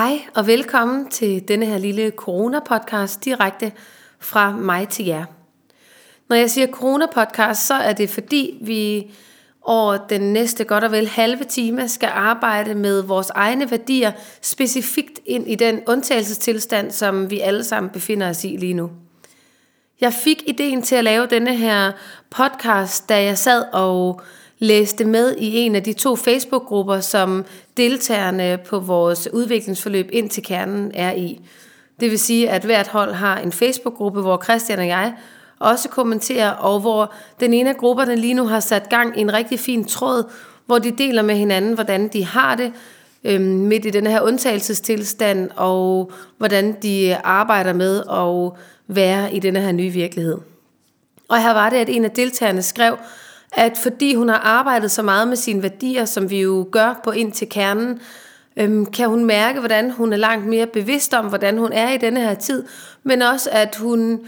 Hej og velkommen til denne her lille corona-podcast direkte fra mig til jer. Når jeg siger corona-podcast, så er det fordi vi over den næste godt og vel halve time skal arbejde med vores egne værdier specifikt ind i den undtagelsestilstand, som vi alle sammen befinder os i lige nu. Jeg fik ideen til at lave denne her podcast, da jeg sad og læste med i en af de to Facebook-grupper, som deltagerne på vores udviklingsforløb ind til kernen er i. Det vil sige, at hvert hold har en Facebook-gruppe, hvor Christian og jeg også kommenterer, og hvor den ene af grupperne lige nu har sat gang i en rigtig fin tråd, hvor de deler med hinanden, hvordan de har det øhm, midt i den her undtagelsestilstand, og hvordan de arbejder med at være i den her nye virkelighed. Og her var det, at en af deltagerne skrev, at fordi hun har arbejdet så meget med sine værdier, som vi jo gør på ind til kernen, øhm, kan hun mærke, hvordan hun er langt mere bevidst om, hvordan hun er i denne her tid, men også at hun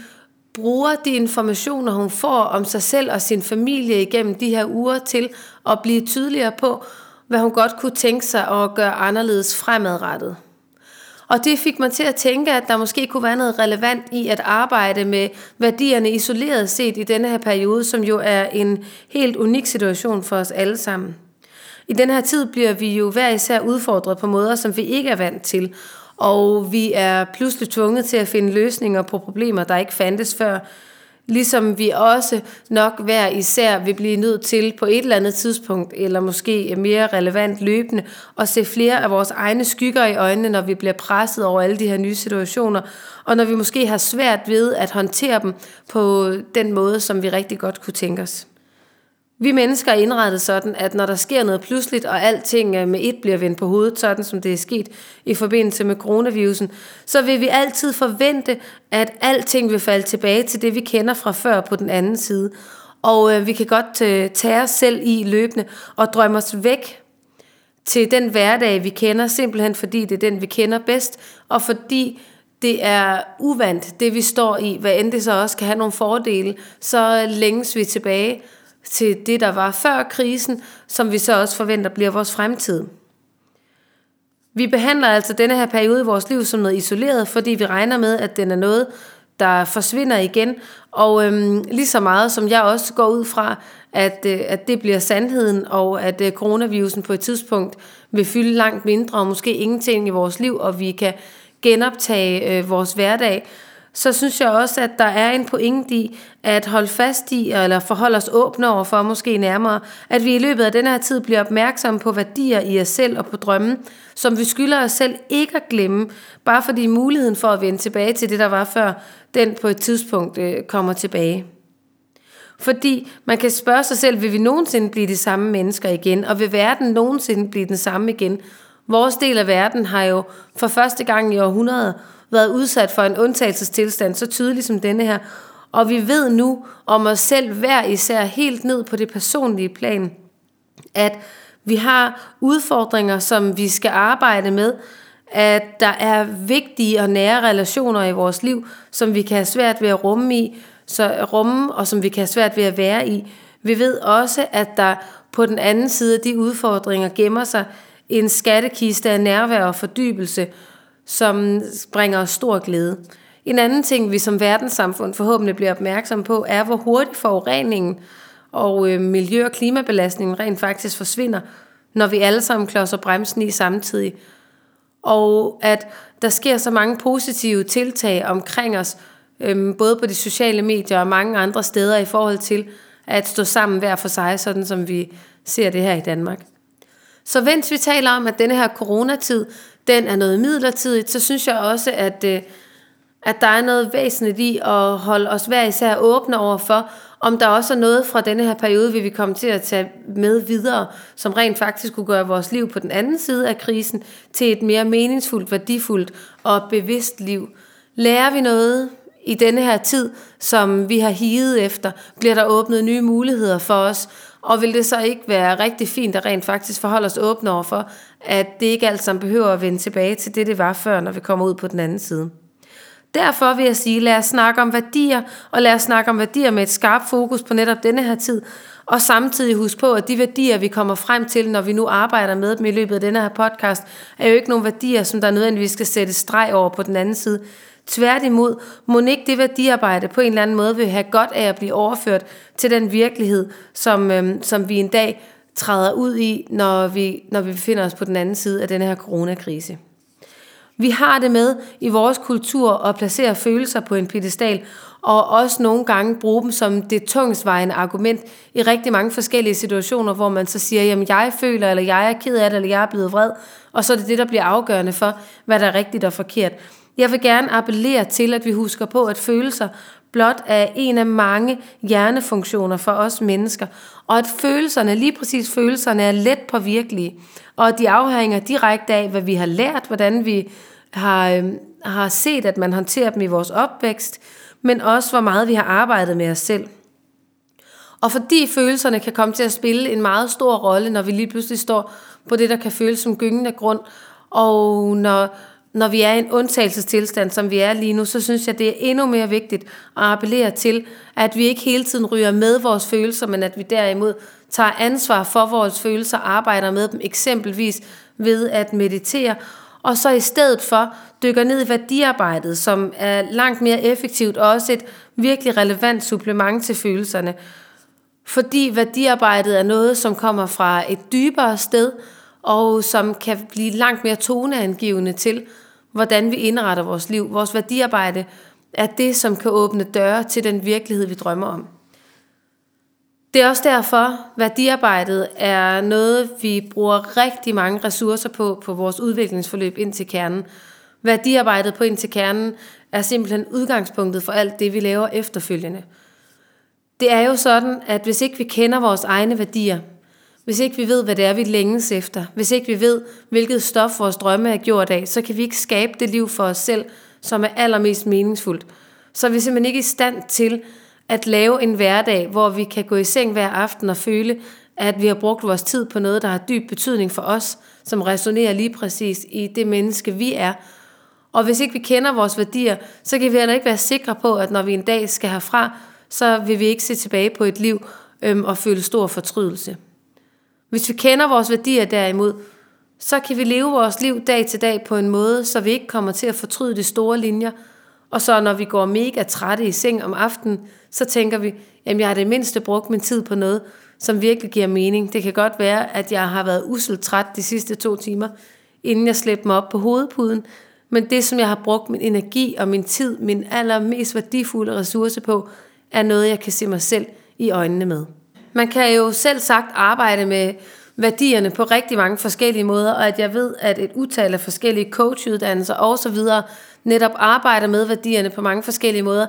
bruger de informationer, hun får om sig selv og sin familie igennem de her uger til at blive tydeligere på, hvad hun godt kunne tænke sig at gøre anderledes fremadrettet. Og det fik mig til at tænke, at der måske kunne være noget relevant i at arbejde med værdierne isoleret set i denne her periode, som jo er en helt unik situation for os alle sammen. I den her tid bliver vi jo hver især udfordret på måder, som vi ikke er vant til, og vi er pludselig tvunget til at finde løsninger på problemer, der ikke fandtes før, Ligesom vi også nok hver især vil blive nødt til på et eller andet tidspunkt, eller måske mere relevant løbende, at se flere af vores egne skygger i øjnene, når vi bliver presset over alle de her nye situationer, og når vi måske har svært ved at håndtere dem på den måde, som vi rigtig godt kunne tænke os. Vi mennesker er indrettet sådan, at når der sker noget pludseligt, og alting øh, med et bliver vendt på hovedet, sådan som det er sket i forbindelse med coronavirusen, så vil vi altid forvente, at alting vil falde tilbage til det, vi kender fra før på den anden side. Og øh, vi kan godt øh, tage os selv i løbende og drømme os væk til den hverdag, vi kender, simpelthen fordi det er den, vi kender bedst, og fordi det er uvandt, det vi står i, hvad end det så også kan have nogle fordele, så længes vi tilbage til det, der var før krisen, som vi så også forventer bliver vores fremtid. Vi behandler altså denne her periode i vores liv som noget isoleret, fordi vi regner med, at den er noget, der forsvinder igen. Og øhm, lige så meget som jeg også går ud fra, at, øh, at det bliver sandheden, og at øh, coronavirusen på et tidspunkt vil fylde langt mindre, og måske ingenting i vores liv, og vi kan genoptage øh, vores hverdag, så synes jeg også, at der er en pointe i at holde fast i, eller forholde os åbne over for måske nærmere, at vi i løbet af den her tid bliver opmærksomme på værdier i os selv og på drømmen, som vi skylder os selv ikke at glemme, bare fordi muligheden for at vende tilbage til det, der var før, den på et tidspunkt øh, kommer tilbage. Fordi man kan spørge sig selv, vil vi nogensinde blive de samme mennesker igen, og vil verden nogensinde blive den samme igen? Vores del af verden har jo for første gang i århundreder været udsat for en undtagelsestilstand så tydelig som denne her. Og vi ved nu om os selv hver især helt ned på det personlige plan, at vi har udfordringer, som vi skal arbejde med, at der er vigtige og nære relationer i vores liv, som vi kan have svært ved at rumme i, så rumme, og som vi kan have svært ved at være i. Vi ved også, at der på den anden side af de udfordringer gemmer sig en skattekiste af nærvær og fordybelse, som bringer os stor glæde. En anden ting, vi som verdenssamfund forhåbentlig bliver opmærksom på, er, hvor hurtigt forureningen og øh, miljø- og klimabelastningen rent faktisk forsvinder, når vi alle sammen klodser bremsen i samtidig. Og at der sker så mange positive tiltag omkring os, øh, både på de sociale medier og mange andre steder i forhold til at stå sammen hver for sig, sådan som vi ser det her i Danmark. Så mens vi taler om, at denne her coronatid, den er noget midlertidigt, så synes jeg også, at, øh, at der er noget væsentligt i at holde os hver især åbne over for, om der også er noget fra denne her periode, vi komme til at tage med videre, som rent faktisk kunne gøre vores liv på den anden side af krisen til et mere meningsfuldt, værdifuldt og bevidst liv. Lærer vi noget i denne her tid, som vi har higet efter, bliver der åbnet nye muligheder for os, og vil det så ikke være rigtig fint at rent faktisk forholde os åbne over for, at det ikke alt sammen behøver at vende tilbage til det, det var før, når vi kommer ud på den anden side. Derfor vil jeg sige, lad os snakke om værdier, og lad os snakke om værdier med et skarpt fokus på netop denne her tid. Og samtidig huske på, at de værdier, vi kommer frem til, når vi nu arbejder med dem i løbet af denne her podcast, er jo ikke nogle værdier, som der nødvendigvis skal sætte streg over på den anden side. Tværtimod, må ikke det værdiarbejde på en eller anden måde vil have godt af at blive overført til den virkelighed, som, øhm, som vi en dag træder ud i, når vi, når vi befinder os på den anden side af den her coronakrise. Vi har det med i vores kultur at placere følelser på en pedestal, og også nogle gange bruge dem som det tungstvejende argument i rigtig mange forskellige situationer, hvor man så siger, jamen jeg føler, eller jeg er ked af det, eller jeg er blevet vred, og så er det det, der bliver afgørende for, hvad der er rigtigt og forkert. Jeg vil gerne appellere til, at vi husker på, at følelser blot er en af mange hjernefunktioner for os mennesker, og at følelserne, lige præcis følelserne, er let påvirkelige, og at de afhænger direkte af, hvad vi har lært, hvordan vi har, øh, har set, at man håndterer dem i vores opvækst, men også hvor meget vi har arbejdet med os selv. Og fordi følelserne kan komme til at spille en meget stor rolle, når vi lige pludselig står på det, der kan føles som gyngende grund, og når, når vi er i en undtagelsestilstand, som vi er lige nu, så synes jeg, det er endnu mere vigtigt at appellere til, at vi ikke hele tiden ryger med vores følelser, men at vi derimod tager ansvar for vores følelser, arbejder med dem eksempelvis ved at meditere, og så i stedet for dykker ned i værdiarbejdet, som er langt mere effektivt og også et virkelig relevant supplement til følelserne. Fordi værdiarbejdet er noget, som kommer fra et dybere sted, og som kan blive langt mere toneangivende til, hvordan vi indretter vores liv. Vores værdiarbejde er det, som kan åbne døre til den virkelighed, vi drømmer om. Det er også derfor, værdiarbejdet er noget, vi bruger rigtig mange ressourcer på på vores udviklingsforløb ind til kernen. Værdiarbejdet på ind til kernen er simpelthen udgangspunktet for alt det, vi laver efterfølgende. Det er jo sådan, at hvis ikke vi kender vores egne værdier, hvis ikke vi ved, hvad det er, vi længes efter, hvis ikke vi ved, hvilket stof vores drømme er gjort af, så kan vi ikke skabe det liv for os selv, som er allermest meningsfuldt. Så er vi simpelthen ikke i stand til at lave en hverdag, hvor vi kan gå i seng hver aften og føle, at vi har brugt vores tid på noget, der har dyb betydning for os, som resonerer lige præcis i det menneske, vi er. Og hvis ikke vi kender vores værdier, så kan vi heller ikke være sikre på, at når vi en dag skal herfra, så vil vi ikke se tilbage på et liv øhm, og føle stor fortrydelse. Hvis vi kender vores værdier derimod, så kan vi leve vores liv dag til dag på en måde, så vi ikke kommer til at fortryde de store linjer. Og så når vi går mega trætte i seng om aftenen, så tænker vi, at jeg har det mindste brugt min tid på noget, som virkelig giver mening. Det kan godt være, at jeg har været uselt træt de sidste to timer, inden jeg slæbte mig op på hovedpuden, men det, som jeg har brugt min energi og min tid, min allermest værdifulde ressource på, er noget, jeg kan se mig selv i øjnene med. Man kan jo selv sagt arbejde med værdierne på rigtig mange forskellige måder, og at jeg ved, at et utal af forskellige coachuddannelser og så videre netop arbejder med værdierne på mange forskellige måder.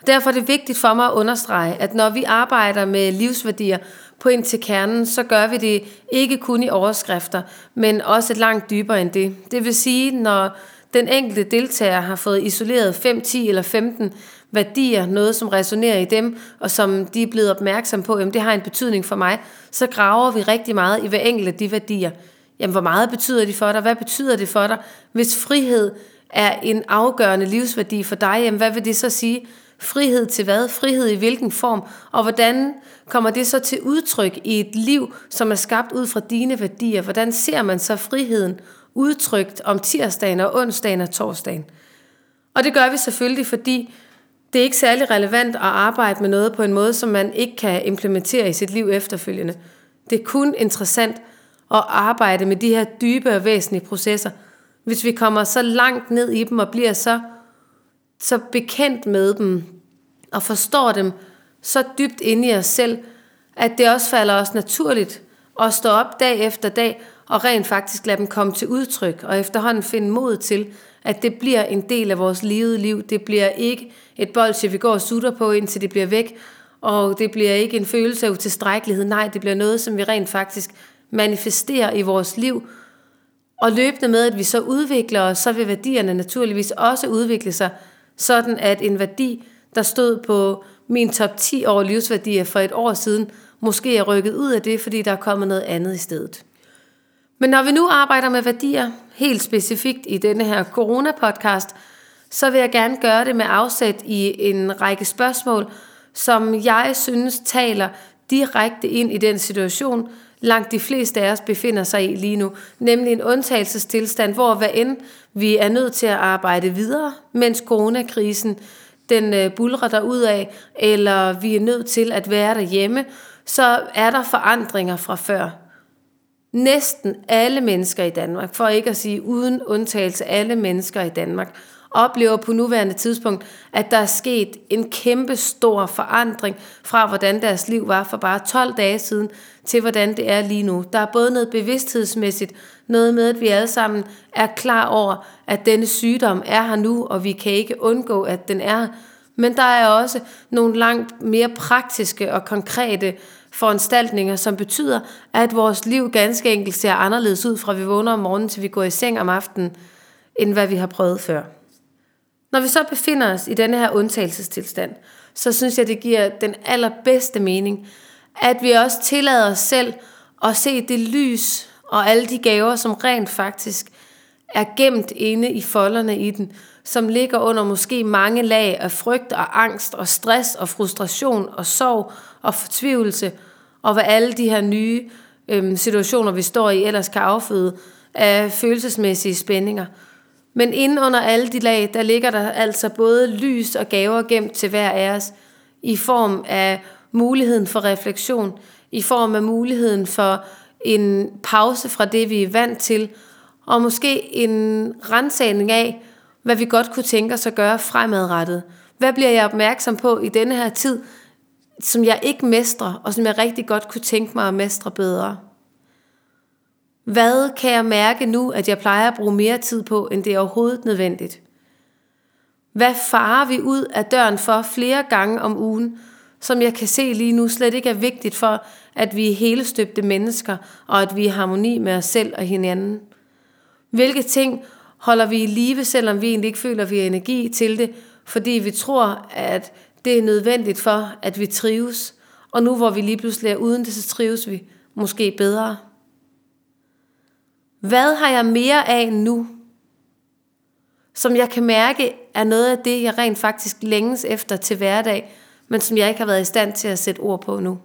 Og derfor er det vigtigt for mig at understrege, at når vi arbejder med livsværdier på ind til kernen, så gør vi det ikke kun i overskrifter, men også langt dybere end det. Det vil sige, når den enkelte deltager har fået isoleret 5, 10 eller 15 værdier, noget som resonerer i dem, og som de er blevet opmærksom på, jamen det har en betydning for mig, så graver vi rigtig meget i hver enkelt af de værdier. Jamen hvor meget betyder de for dig? Hvad betyder det for dig? Hvis frihed er en afgørende livsværdi for dig, jamen hvad vil det så sige? Frihed til hvad? Frihed i hvilken form? Og hvordan kommer det så til udtryk i et liv, som er skabt ud fra dine værdier? Hvordan ser man så friheden udtrykt om tirsdagen og onsdagen og torsdagen? Og det gør vi selvfølgelig, fordi det er ikke særlig relevant at arbejde med noget på en måde, som man ikke kan implementere i sit liv efterfølgende. Det er kun interessant at arbejde med de her dybe og væsentlige processer, hvis vi kommer så langt ned i dem og bliver så, så bekendt med dem og forstår dem så dybt inde i os selv, at det også falder os naturligt at stå op dag efter dag og rent faktisk lade dem komme til udtryk og efterhånden finde mod til, at det bliver en del af vores levede liv. Det bliver ikke et bolsje, vi går og sutter på, indtil det bliver væk, og det bliver ikke en følelse af utilstrækkelighed. Nej, det bliver noget, som vi rent faktisk manifesterer i vores liv. Og løbende med, at vi så udvikler os, så vil værdierne naturligvis også udvikle sig, sådan at en værdi, der stod på min top 10 over livsværdier for et år siden, måske er rykket ud af det, fordi der er kommet noget andet i stedet. Men når vi nu arbejder med værdier, helt specifikt i denne her corona-podcast, så vil jeg gerne gøre det med afsæt i en række spørgsmål, som jeg synes taler direkte ind i den situation, langt de fleste af os befinder sig i lige nu, nemlig en undtagelsestilstand, hvor hvad end vi er nødt til at arbejde videre, mens coronakrisen den øh, bulrer der ud af, eller vi er nødt til at være derhjemme, så er der forandringer fra før. Næsten alle mennesker i Danmark, for ikke at sige uden undtagelse alle mennesker i Danmark, oplever på nuværende tidspunkt, at der er sket en kæmpe stor forandring fra, hvordan deres liv var for bare 12 dage siden, til hvordan det er lige nu. Der er både noget bevidsthedsmæssigt, noget med, at vi alle sammen er klar over, at denne sygdom er her nu, og vi kan ikke undgå, at den er Men der er også nogle langt mere praktiske og konkrete foranstaltninger, som betyder, at vores liv ganske enkelt ser anderledes ud, fra vi vågner om morgenen til vi går i seng om aftenen, end hvad vi har prøvet før. Når vi så befinder os i denne her undtagelsestilstand, så synes jeg, det giver den allerbedste mening, at vi også tillader os selv at se det lys og alle de gaver, som rent faktisk er gemt inde i folderne i den, som ligger under måske mange lag af frygt og angst og stress og frustration og sorg og fortvivlelse, og hvad alle de her nye øhm, situationer, vi står i, ellers kan afføde af følelsesmæssige spændinger. Men inden under alle de lag, der ligger der altså både lys og gaver gemt til hver af os, i form af muligheden for refleksion, i form af muligheden for en pause fra det, vi er vant til, og måske en rensagning af, hvad vi godt kunne tænke os at gøre fremadrettet. Hvad bliver jeg opmærksom på i denne her tid, som jeg ikke mestrer, og som jeg rigtig godt kunne tænke mig at mestre bedre? Hvad kan jeg mærke nu, at jeg plejer at bruge mere tid på, end det er overhovedet nødvendigt? Hvad farer vi ud af døren for flere gange om ugen, som jeg kan se lige nu slet ikke er vigtigt for, at vi er hele støbte mennesker, og at vi er i harmoni med os selv og hinanden? Hvilke ting holder vi i live, selvom vi egentlig ikke føler, at vi har energi til det, fordi vi tror, at det er nødvendigt for, at vi trives. Og nu hvor vi lige pludselig er uden det, så trives vi måske bedre. Hvad har jeg mere af nu, som jeg kan mærke er noget af det, jeg rent faktisk længes efter til hverdag, men som jeg ikke har været i stand til at sætte ord på nu?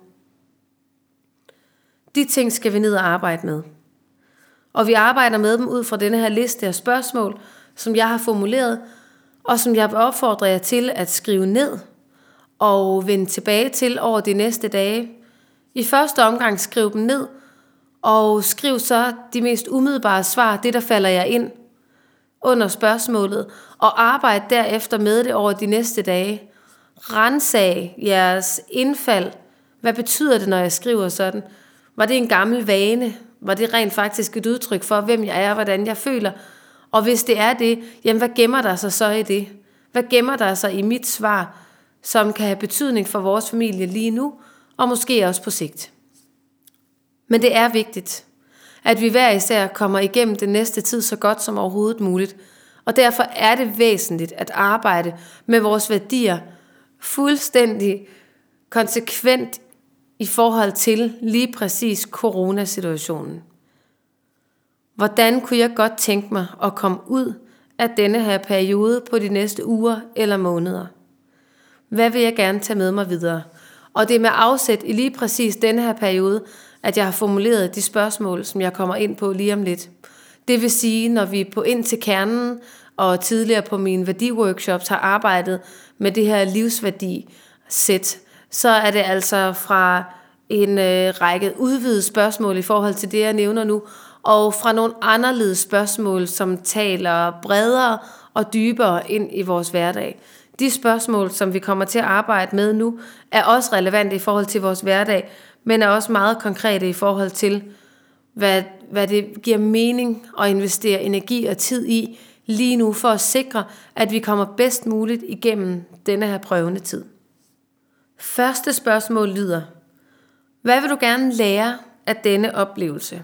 De ting skal vi ned og arbejde med. Og vi arbejder med dem ud fra denne her liste af spørgsmål, som jeg har formuleret, og som jeg vil opfordre jer til at skrive ned og vende tilbage til over de næste dage. I første omgang skriv dem ned, og skriv så de mest umiddelbare svar, det der falder jer ind under spørgsmålet, og arbejd derefter med det over de næste dage. Rensag jeres indfald. Hvad betyder det, når jeg skriver sådan? Var det en gammel vane? Var det rent faktisk et udtryk for, hvem jeg er hvordan jeg føler? Og hvis det er det, jamen hvad gemmer der sig så i det? Hvad gemmer der sig i mit svar, som kan have betydning for vores familie lige nu, og måske også på sigt? Men det er vigtigt, at vi hver især kommer igennem den næste tid så godt som overhovedet muligt. Og derfor er det væsentligt at arbejde med vores værdier fuldstændig konsekvent i forhold til lige præcis coronasituationen. Hvordan kunne jeg godt tænke mig at komme ud af denne her periode på de næste uger eller måneder? Hvad vil jeg gerne tage med mig videre? Og det er med afsæt i lige præcis denne her periode, at jeg har formuleret de spørgsmål, som jeg kommer ind på lige om lidt. Det vil sige, når vi på ind til kernen og tidligere på mine værdiworkshops har arbejdet med det her livsværdi-sæt, så er det altså fra en øh, række udvidede spørgsmål i forhold til det, jeg nævner nu, og fra nogle anderledes spørgsmål, som taler bredere og dybere ind i vores hverdag. De spørgsmål, som vi kommer til at arbejde med nu, er også relevante i forhold til vores hverdag, men er også meget konkrete i forhold til, hvad, hvad det giver mening at investere energi og tid i lige nu, for at sikre, at vi kommer bedst muligt igennem denne her prøvende tid. Første spørgsmål lyder, hvad vil du gerne lære af denne oplevelse?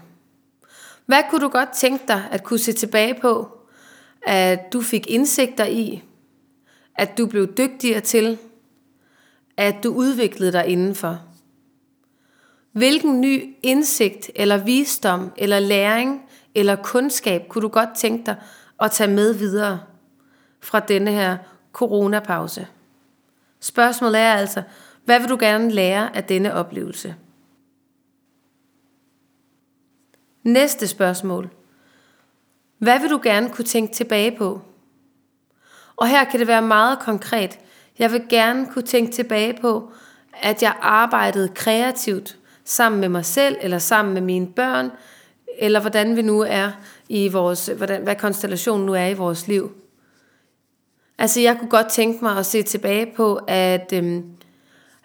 Hvad kunne du godt tænke dig at kunne se tilbage på, at du fik indsigter i, at du blev dygtigere til, at du udviklede dig indenfor? Hvilken ny indsigt eller visdom eller læring eller kundskab kunne du godt tænke dig at tage med videre fra denne her coronapause? Spørgsmålet er altså, hvad vil du gerne lære af denne oplevelse? Næste spørgsmål. Hvad vil du gerne kunne tænke tilbage på? Og her kan det være meget konkret. Jeg vil gerne kunne tænke tilbage på, at jeg arbejdede kreativt sammen med mig selv, eller sammen med mine børn, eller hvordan vi nu er i vores, hvordan, hvad konstellationen nu er i vores liv. Altså jeg kunne godt tænke mig at se tilbage på, at, øhm,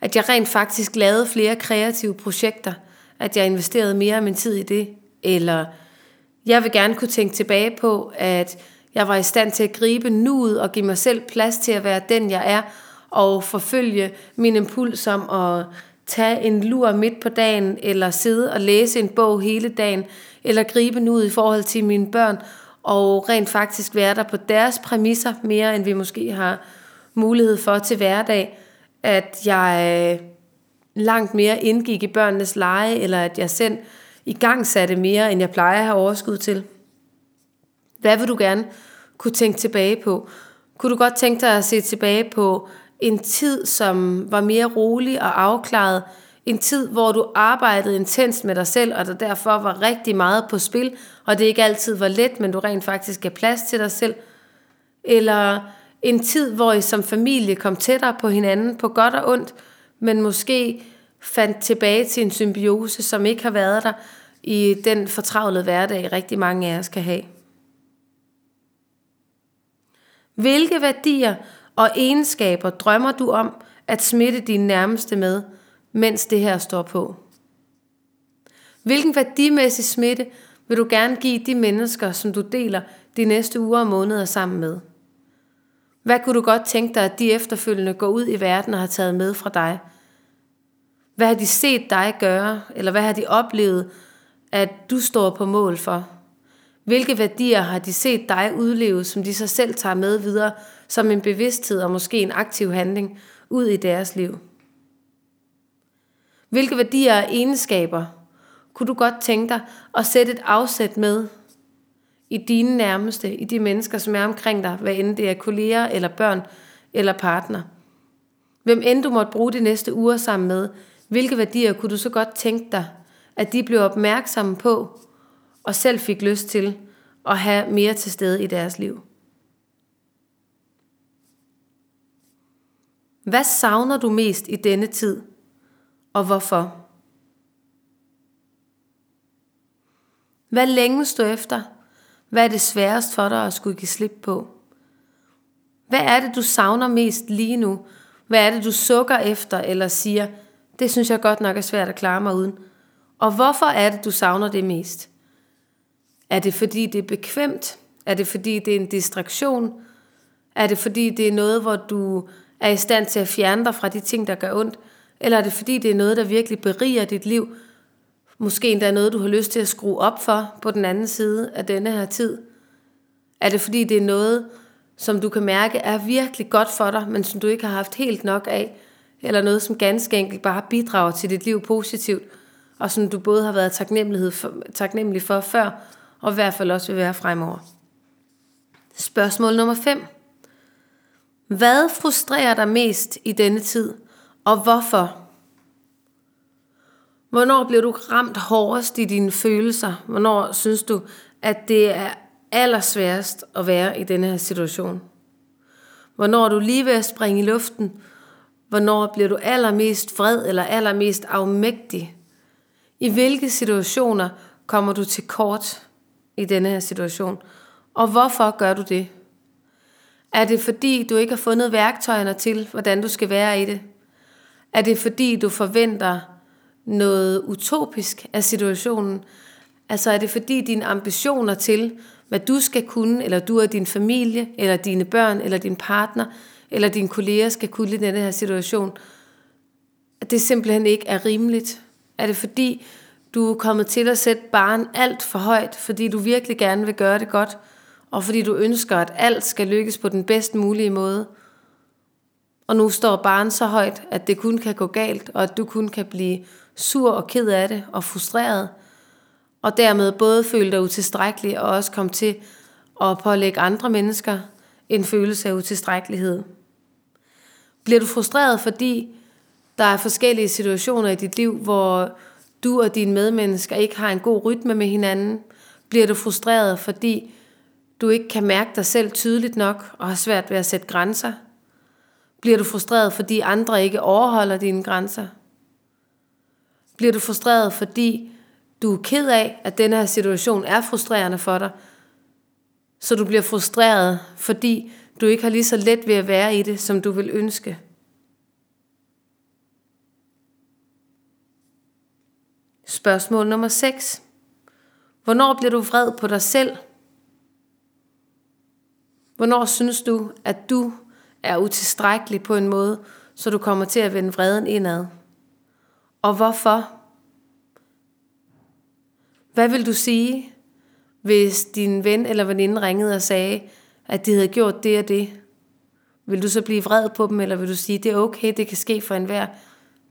at jeg rent faktisk lavede flere kreative projekter, at jeg investerede mere af min tid i det, eller jeg vil gerne kunne tænke tilbage på, at jeg var i stand til at gribe nuet og give mig selv plads til at være den, jeg er, og forfølge min impuls om at tage en lur midt på dagen, eller sidde og læse en bog hele dagen, eller gribe nuet i forhold til mine børn, og rent faktisk være der på deres præmisser, mere end vi måske har mulighed for til hverdag, at jeg øh, langt mere indgik i børnenes lege, eller at jeg selv i gang satte mere, end jeg plejer at have overskud til. Hvad vil du gerne kunne tænke tilbage på? Kunne du godt tænke dig at se tilbage på en tid, som var mere rolig og afklaret, en tid, hvor du arbejdede intenst med dig selv, og der derfor var rigtig meget på spil, og det ikke altid var let, men du rent faktisk gav plads til dig selv. Eller en tid, hvor I som familie kom tættere på hinanden, på godt og ondt, men måske fandt tilbage til en symbiose, som ikke har været der i den fortravlede hverdag, rigtig mange af os kan have. Hvilke værdier og egenskaber drømmer du om at smitte dine nærmeste med, mens det her står på? Hvilken værdimæssig smitte vil du gerne give de mennesker, som du deler de næste uger og måneder sammen med? Hvad kunne du godt tænke dig, at de efterfølgende går ud i verden og har taget med fra dig? Hvad har de set dig gøre, eller hvad har de oplevet, at du står på mål for? Hvilke værdier har de set dig udleve, som de så selv tager med videre som en bevidsthed og måske en aktiv handling ud i deres liv? Hvilke værdier og egenskaber kunne du godt tænke dig at sætte et afsæt med i dine nærmeste, i de mennesker, som er omkring dig, hvad end det er kolleger eller børn eller partner? Hvem end du måtte bruge de næste uger sammen med, hvilke værdier kunne du så godt tænke dig, at de blev opmærksomme på og selv fik lyst til at have mere til stede i deres liv. Hvad savner du mest i denne tid, og hvorfor? Hvad længes du efter? Hvad er det sværest for dig at skulle give slip på? Hvad er det, du savner mest lige nu? Hvad er det, du sukker efter eller siger, det synes jeg godt nok er svært at klare mig uden? Og hvorfor er det, du savner det mest? Er det fordi, det er bekvemt? Er det fordi, det er en distraktion? Er det fordi, det er noget, hvor du er i stand til at fjerne dig fra de ting, der gør ondt? Eller er det fordi, det er noget, der virkelig beriger dit liv? Måske endda noget, du har lyst til at skrue op for på den anden side af denne her tid? Er det fordi, det er noget, som du kan mærke er virkelig godt for dig, men som du ikke har haft helt nok af? Eller noget, som ganske enkelt bare bidrager til dit liv positivt, og som du både har været taknemmelig for, taknemmelig for før, og i hvert fald også vil være fremover. Spørgsmål nummer 5. Hvad frustrerer dig mest i denne tid, og hvorfor? Hvornår bliver du ramt hårdest i dine følelser? Hvornår synes du, at det er allersværest at være i denne her situation? Hvornår er du lige ved at springe i luften? Hvornår bliver du allermest vred eller allermest afmægtig? I hvilke situationer kommer du til kort? i denne her situation. Og hvorfor gør du det? Er det fordi, du ikke har fundet værktøjerne til, hvordan du skal være i det? Er det fordi, du forventer noget utopisk af situationen? Altså er det fordi dine ambitioner til, hvad du skal kunne, eller du og din familie, eller dine børn, eller din partner, eller dine kolleger skal kunne i denne her situation, at det simpelthen ikke er rimeligt? Er det fordi, du er kommet til at sætte barn alt for højt, fordi du virkelig gerne vil gøre det godt, og fordi du ønsker, at alt skal lykkes på den bedst mulige måde. Og nu står barn så højt, at det kun kan gå galt, og at du kun kan blive sur og ked af det og frustreret, og dermed både føle dig utilstrækkelig og også komme til at pålægge andre mennesker en følelse af utilstrækkelighed. Bliver du frustreret, fordi Der er forskellige situationer i dit liv, hvor du og dine medmennesker ikke har en god rytme med hinanden. Bliver du frustreret, fordi du ikke kan mærke dig selv tydeligt nok og har svært ved at sætte grænser? Bliver du frustreret, fordi andre ikke overholder dine grænser? Bliver du frustreret, fordi du er ked af, at denne her situation er frustrerende for dig, så du bliver frustreret, fordi du ikke har lige så let ved at være i det, som du vil ønske? Spørgsmål nummer 6. Hvornår bliver du vred på dig selv? Hvornår synes du, at du er utilstrækkelig på en måde, så du kommer til at vende vreden indad? Og hvorfor? Hvad vil du sige, hvis din ven eller veninde ringede og sagde, at de havde gjort det og det? Vil du så blive vred på dem, eller vil du sige, det er okay, det kan ske for enhver?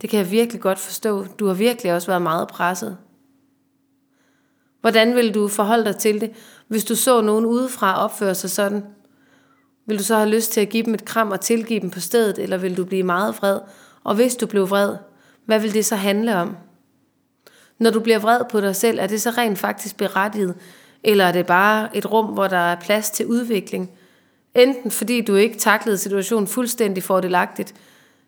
Det kan jeg virkelig godt forstå. Du har virkelig også været meget presset. Hvordan vil du forholde dig til det, hvis du så nogen udefra opføre sig sådan? Vil du så have lyst til at give dem et kram og tilgive dem på stedet, eller vil du blive meget vred? Og hvis du blev vred, hvad vil det så handle om? Når du bliver vred på dig selv, er det så rent faktisk berettiget, eller er det bare et rum, hvor der er plads til udvikling? Enten fordi du ikke taklede situationen fuldstændig fordelagtigt,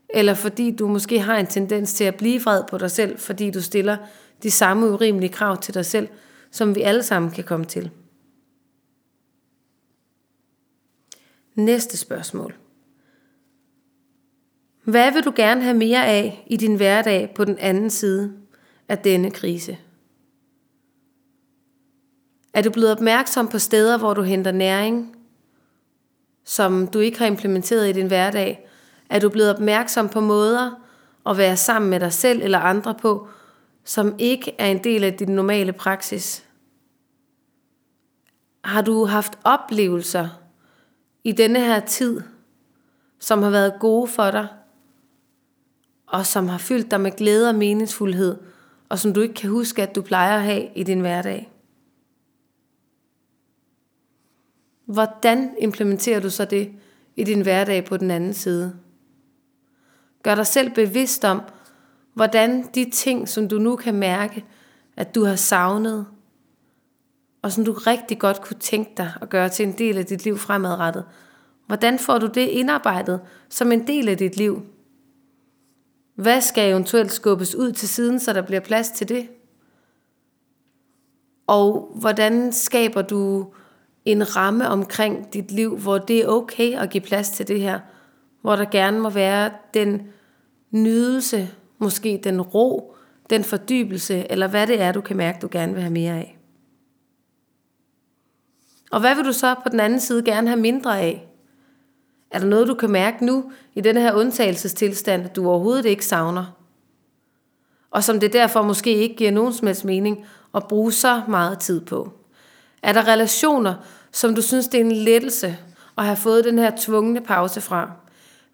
eller fordi du måske har en tendens til at blive vred på dig selv, fordi du stiller de samme urimelige krav til dig selv, som vi alle sammen kan komme til. Næste spørgsmål. Hvad vil du gerne have mere af i din hverdag på den anden side af denne krise? Er du blevet opmærksom på steder, hvor du henter næring, som du ikke har implementeret i din hverdag? Er du blevet opmærksom på måder at være sammen med dig selv eller andre på, som ikke er en del af din normale praksis? Har du haft oplevelser i denne her tid, som har været gode for dig, og som har fyldt dig med glæde og meningsfuldhed, og som du ikke kan huske, at du plejer at have i din hverdag. Hvordan implementerer du så det i din hverdag på den anden side? Gør dig selv bevidst om, hvordan de ting, som du nu kan mærke, at du har savnet, og som du rigtig godt kunne tænke dig at gøre til en del af dit liv fremadrettet, hvordan får du det indarbejdet som en del af dit liv? Hvad skal eventuelt skubbes ud til siden, så der bliver plads til det? Og hvordan skaber du en ramme omkring dit liv, hvor det er okay at give plads til det her? Hvor der gerne må være den nydelse, måske den ro, den fordybelse, eller hvad det er, du kan mærke, du gerne vil have mere af. Og hvad vil du så på den anden side gerne have mindre af? Er der noget, du kan mærke nu i denne her undtagelsestilstand, du overhovedet ikke savner? Og som det derfor måske ikke giver nogen som helst mening at bruge så meget tid på? Er der relationer, som du synes, det er en lettelse at have fået den her tvungne pause fra?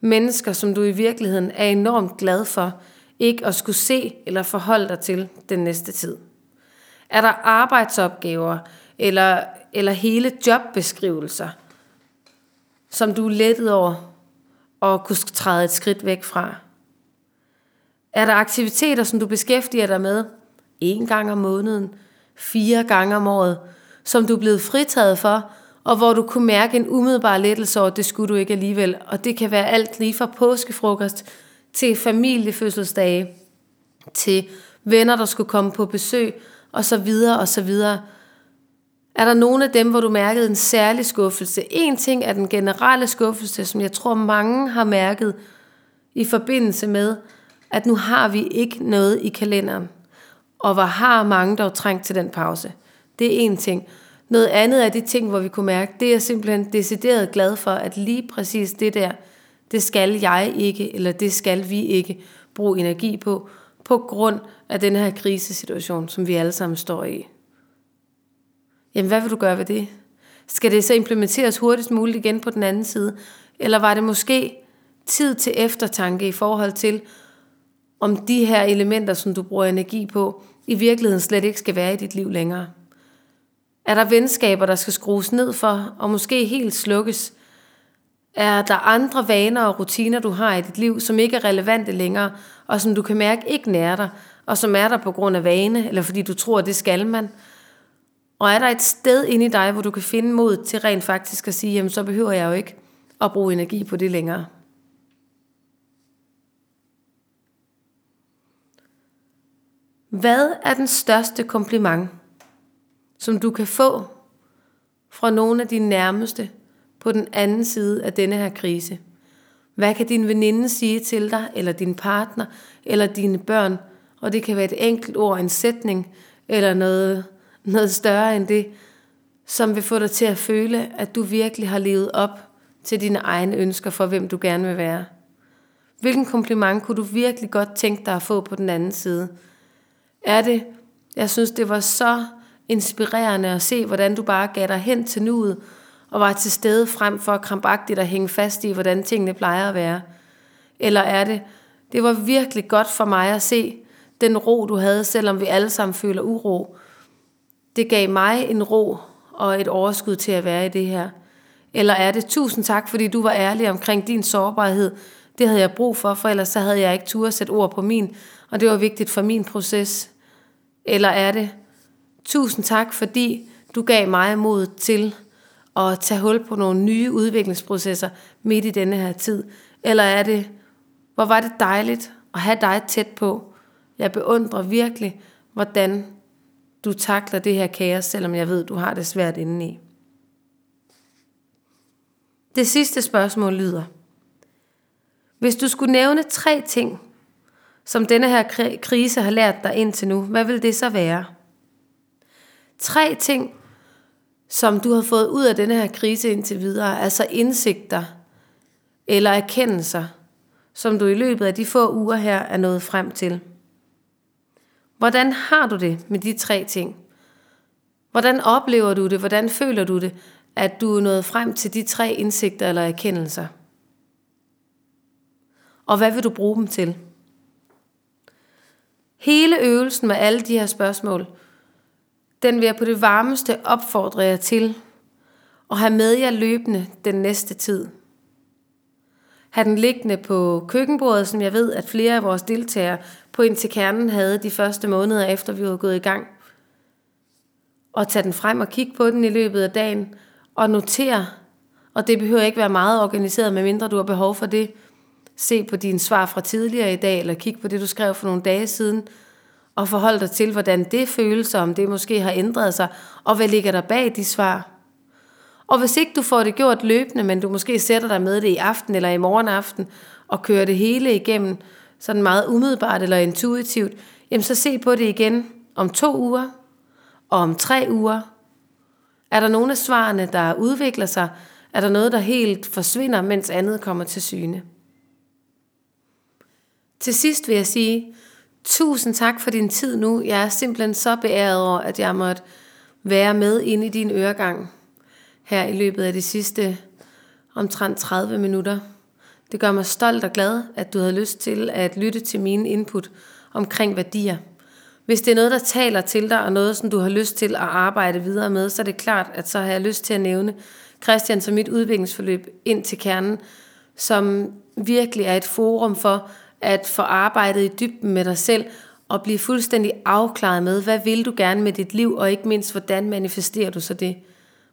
Mennesker, som du i virkeligheden er enormt glad for, ikke at skulle se eller forholde dig til den næste tid? Er der arbejdsopgaver eller, eller hele jobbeskrivelser, som du er lettet over og kunne træde et skridt væk fra? Er der aktiviteter, som du beskæftiger dig med en gang om måneden, fire gange om året, som du er blevet fritaget for, og hvor du kunne mærke en umiddelbar lettelse over, at det skulle du ikke alligevel. Og det kan være alt lige fra påskefrokost til familiefødselsdage, til venner, der skulle komme på besøg, og så videre og så videre. Er der nogle af dem, hvor du mærkede en særlig skuffelse? En ting er den generelle skuffelse, som jeg tror mange har mærket i forbindelse med, at nu har vi ikke noget i kalenderen. Og hvor har mange dog trængt til den pause. Det er en ting. Noget andet er de ting, hvor vi kunne mærke, det er simpelthen decideret glad for, at lige præcis det der, det skal jeg ikke, eller det skal vi ikke bruge energi på, på grund af den her krisesituation, som vi alle sammen står i. Jamen, hvad vil du gøre ved det? Skal det så implementeres hurtigst muligt igen på den anden side? Eller var det måske tid til eftertanke i forhold til, om de her elementer, som du bruger energi på, i virkeligheden slet ikke skal være i dit liv længere? Er der venskaber, der skal skrues ned for, og måske helt slukkes? Er der andre vaner og rutiner, du har i dit liv, som ikke er relevante længere, og som du kan mærke ikke nærer dig, og som er der på grund af vane, eller fordi du tror, det skal man? Og er der et sted inde i dig, hvor du kan finde mod til rent faktisk at sige, jamen så behøver jeg jo ikke at bruge energi på det længere. Hvad er den største kompliment, som du kan få fra nogle af dine nærmeste på den anden side af denne her krise? Hvad kan din veninde sige til dig, eller din partner, eller dine børn? Og det kan være et enkelt ord, en sætning, eller noget, noget større end det, som vil få dig til at føle, at du virkelig har levet op til dine egne ønsker for, hvem du gerne vil være. Hvilken kompliment kunne du virkelig godt tænke dig at få på den anden side? Er det, jeg synes, det var så inspirerende at se, hvordan du bare gav dig hen til nuet, og var til stede frem for krampagtigt at hænge fast i, hvordan tingene plejer at være? Eller er det, det var virkelig godt for mig at se den ro, du havde, selvom vi alle sammen føler uro. Det gav mig en ro og et overskud til at være i det her. Eller er det, tusind tak, fordi du var ærlig omkring din sårbarhed. Det havde jeg brug for, for ellers så havde jeg ikke tur at sætte ord på min, og det var vigtigt for min proces. Eller er det, tusind tak, fordi du gav mig mod til at tage hul på nogle nye udviklingsprocesser midt i denne her tid? Eller er det, hvor var det dejligt at have dig tæt på? Jeg beundrer virkelig, hvordan du takler det her kaos, selvom jeg ved, du har det svært indeni. Det sidste spørgsmål lyder, hvis du skulle nævne tre ting, som denne her krise har lært dig indtil nu, hvad vil det så være? Tre ting, som du har fået ud af denne her krise indtil videre, altså indsigter eller erkendelser, som du i løbet af de få uger her er nået frem til. Hvordan har du det med de tre ting? Hvordan oplever du det? Hvordan føler du det, at du er nået frem til de tre indsigter eller erkendelser? Og hvad vil du bruge dem til? Hele øvelsen med alle de her spørgsmål, den vil jeg på det varmeste opfordre jer til at have med jer løbende den næste tid. Ha' den liggende på køkkenbordet, som jeg ved, at flere af vores deltagere på Indtil Kernen havde de første måneder efter vi var gået i gang. Og tage den frem og kigge på den i løbet af dagen og notere, og det behøver ikke være meget organiseret, medmindre du har behov for det, se på dine svar fra tidligere i dag, eller kig på det, du skrev for nogle dage siden, og forhold dig til, hvordan det føles, om det måske har ændret sig, og hvad ligger der bag de svar. Og hvis ikke du får det gjort løbende, men du måske sætter dig med det i aften eller i morgen aften, og kører det hele igennem, sådan meget umiddelbart eller intuitivt, jamen så se på det igen om to uger, og om tre uger. Er der nogle af svarene, der udvikler sig? Er der noget, der helt forsvinder, mens andet kommer til syne? Til sidst vil jeg sige, tusind tak for din tid nu. Jeg er simpelthen så beæret over, at jeg måtte være med inde i din øregang her i løbet af de sidste omtrent 30 minutter. Det gør mig stolt og glad, at du havde lyst til at lytte til mine input omkring værdier. Hvis det er noget, der taler til dig, og noget, som du har lyst til at arbejde videre med, så er det klart, at så har jeg lyst til at nævne Christian som mit udviklingsforløb ind til kernen, som virkelig er et forum for at få arbejdet i dybden med dig selv, og blive fuldstændig afklaret med, hvad vil du gerne med dit liv, og ikke mindst, hvordan manifesterer du så det?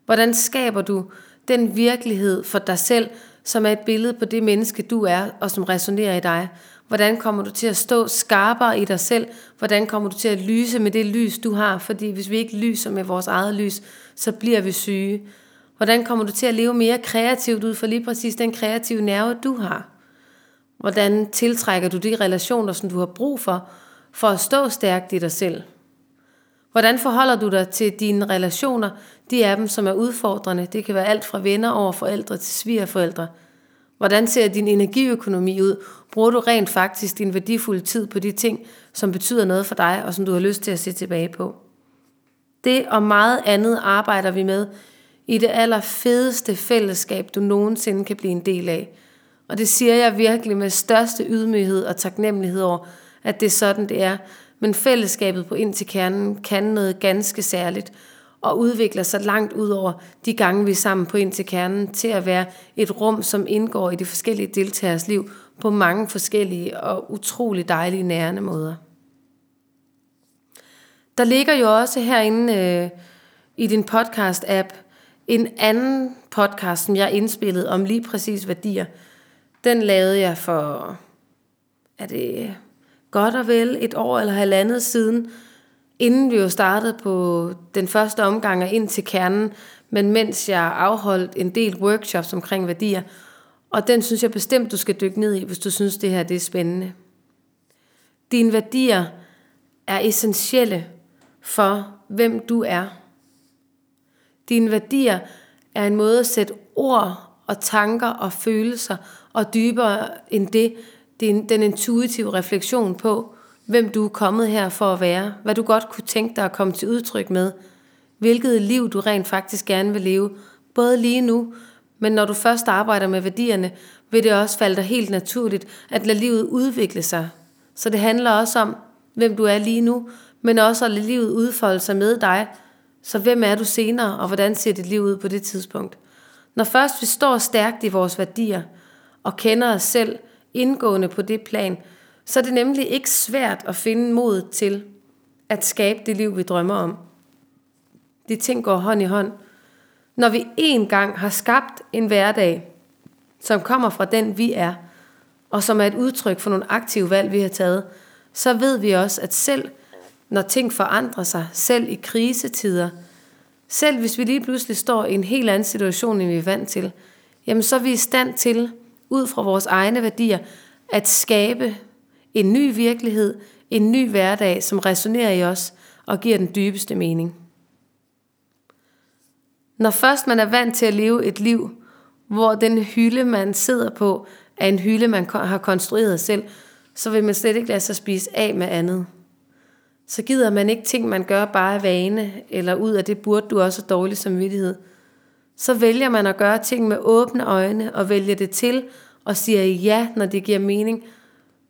Hvordan skaber du den virkelighed for dig selv, som er et billede på det menneske, du er, og som resonerer i dig? Hvordan kommer du til at stå skarpere i dig selv? Hvordan kommer du til at lyse med det lys, du har? Fordi hvis vi ikke lyser med vores eget lys, så bliver vi syge. Hvordan kommer du til at leve mere kreativt ud for lige præcis den kreative nerve, du har? Hvordan tiltrækker du de relationer, som du har brug for, for at stå stærkt i dig selv? Hvordan forholder du dig til dine relationer, de af dem, som er udfordrende? Det kan være alt fra venner over forældre til svigerforældre. Hvordan ser din energiøkonomi ud? Bruger du rent faktisk din værdifulde tid på de ting, som betyder noget for dig, og som du har lyst til at se tilbage på? Det og meget andet arbejder vi med i det allerfedeste fællesskab, du nogensinde kan blive en del af. Og det siger jeg virkelig med største ydmyghed og taknemmelighed over, at det er sådan, det er. Men fællesskabet på ind til kernen kan noget ganske særligt. og udvikler sig langt ud over de gange, vi er sammen på ind til kernen, til at være et rum, som indgår i de forskellige deltagers liv på mange forskellige og utrolig dejlige nærende måder. Der ligger jo også herinde øh, i din podcast-app en anden podcast, som jeg indspillede om lige præcis værdier. Den lavede jeg for, er det godt og vel et år eller halvandet siden, inden vi jo startede på den første omgang og ind til kernen, men mens jeg afholdt en del workshops omkring værdier, og den synes jeg bestemt, du skal dykke ned i, hvis du synes, det her det er spændende. Dine værdier er essentielle for, hvem du er. Dine værdier er en måde at sætte ord og tanker og følelser og dybere end det, den, den intuitive refleksion på, hvem du er kommet her for at være, hvad du godt kunne tænke dig at komme til udtryk med, hvilket liv du rent faktisk gerne vil leve, både lige nu, men når du først arbejder med værdierne, vil det også falde dig helt naturligt at lade livet udvikle sig. Så det handler også om, hvem du er lige nu, men også at lade livet udfolde sig med dig. Så hvem er du senere, og hvordan ser dit liv ud på det tidspunkt? Når først vi står stærkt i vores værdier, og kender os selv indgående på det plan, så er det nemlig ikke svært at finde mod til at skabe det liv, vi drømmer om. De ting går hånd i hånd. Når vi en gang har skabt en hverdag, som kommer fra den, vi er, og som er et udtryk for nogle aktive valg, vi har taget, så ved vi også, at selv når ting forandrer sig, selv i krisetider, selv hvis vi lige pludselig står i en helt anden situation, end vi er vant til, jamen så er vi i stand til, ud fra vores egne værdier, at skabe en ny virkelighed, en ny hverdag, som resonerer i os og giver den dybeste mening. Når først man er vant til at leve et liv, hvor den hylde, man sidder på, er en hylde, man har konstrueret selv, så vil man slet ikke lade sig spise af med andet. Så gider man ikke ting, man gør bare af vane, eller ud af det burde du også dårlig samvittighed. Så vælger man at gøre ting med åbne øjne og vælger det til og siger ja, når det giver mening,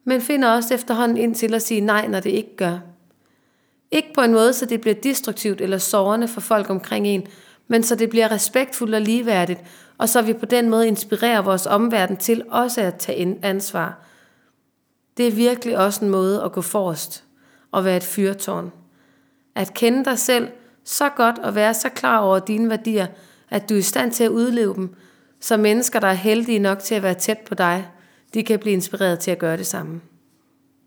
men finder også efterhånden ind til at sige nej, når det ikke gør. Ikke på en måde, så det bliver destruktivt eller sårende for folk omkring en, men så det bliver respektfuldt og ligeværdigt, og så vi på den måde inspirerer vores omverden til også at tage ansvar. Det er virkelig også en måde at gå forrest og være et fyrtårn. At kende dig selv så godt og være så klar over dine værdier, at du er i stand til at udleve dem, så mennesker, der er heldige nok til at være tæt på dig, de kan blive inspireret til at gøre det samme.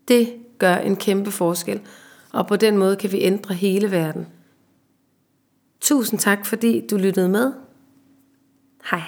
Det gør en kæmpe forskel, og på den måde kan vi ændre hele verden. Tusind tak, fordi du lyttede med. Hej.